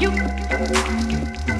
you.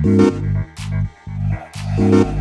Thank you.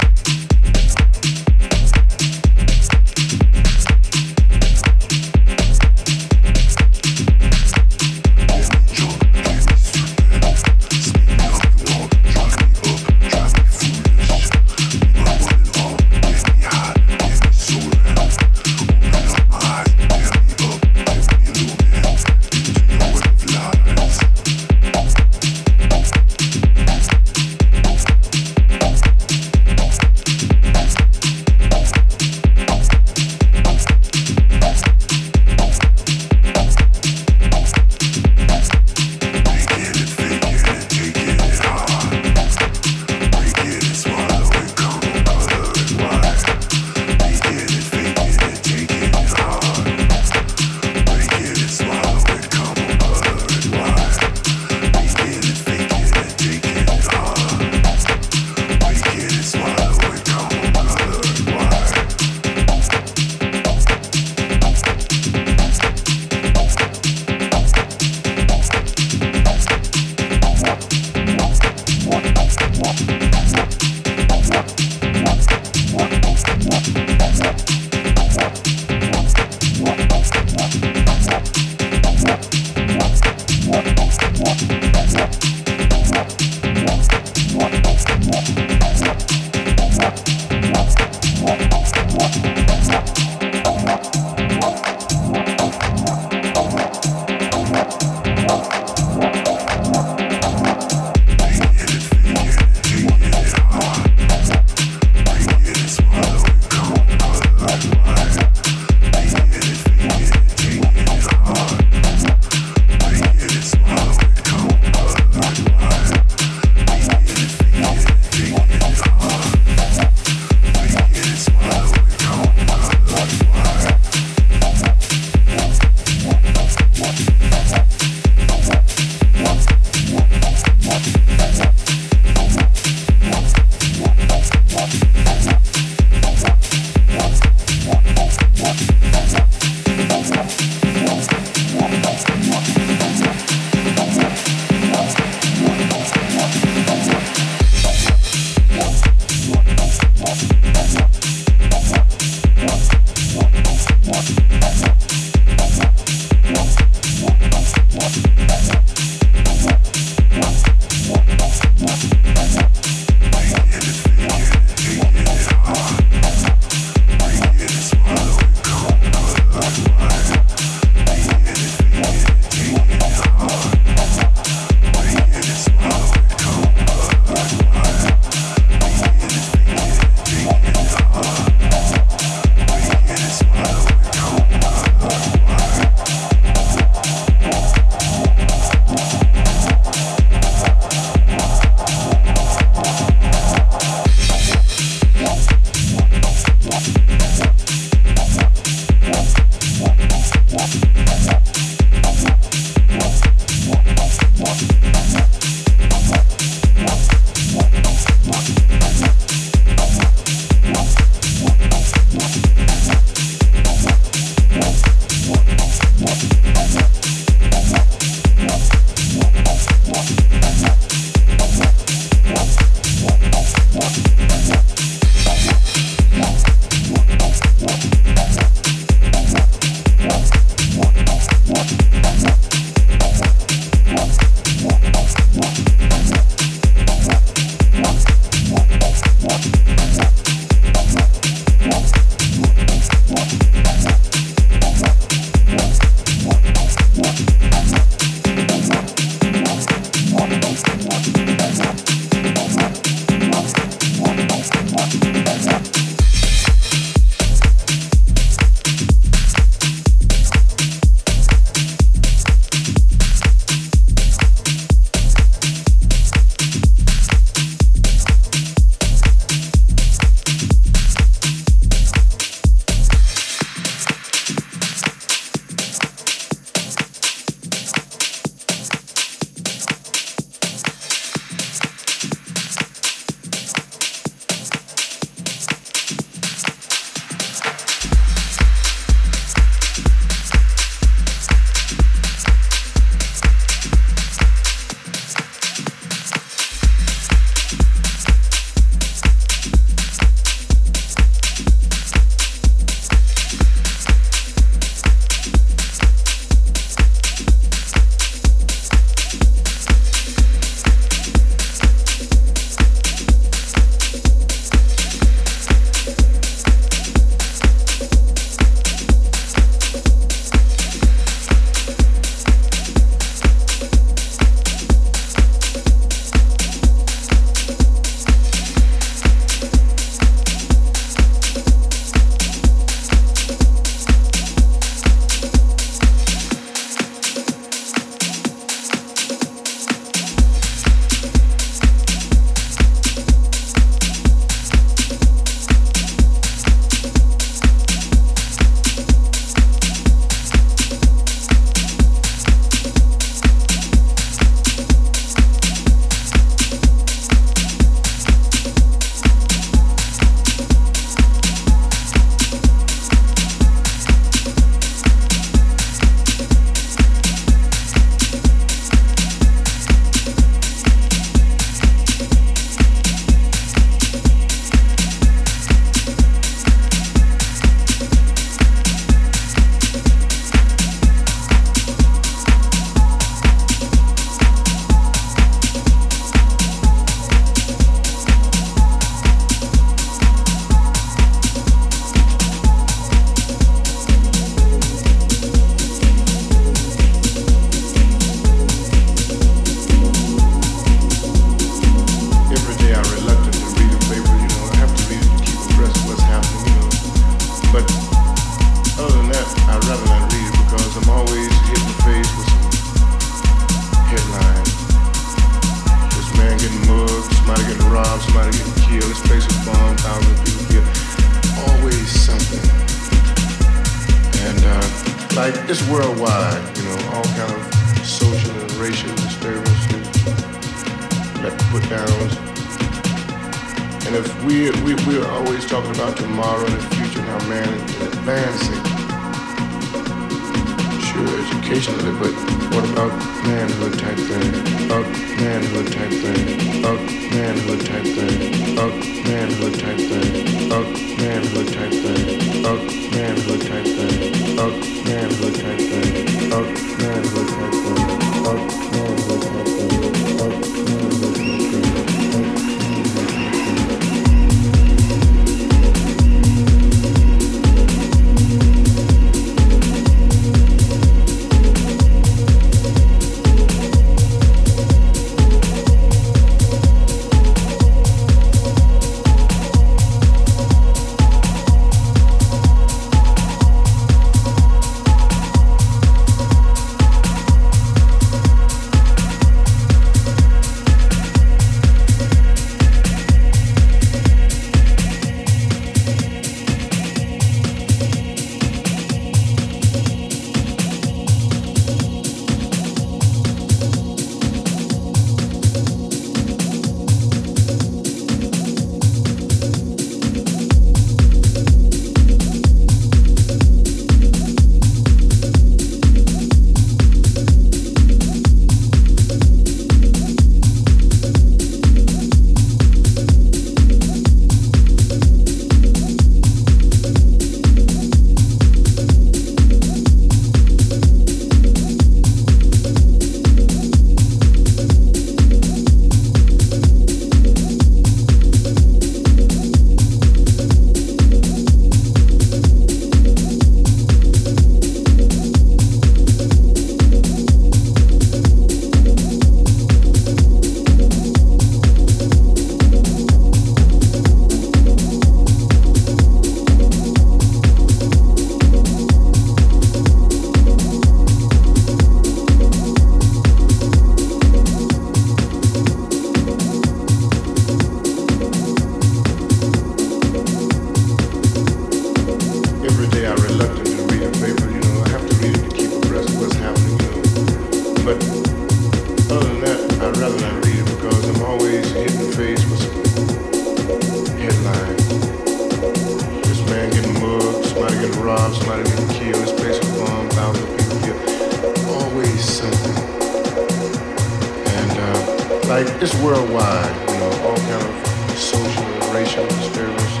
worldwide, you know, all kind of social and racial disturbances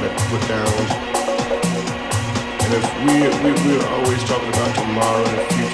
that put downs. And if we, we, we're always talking about tomorrow and the future.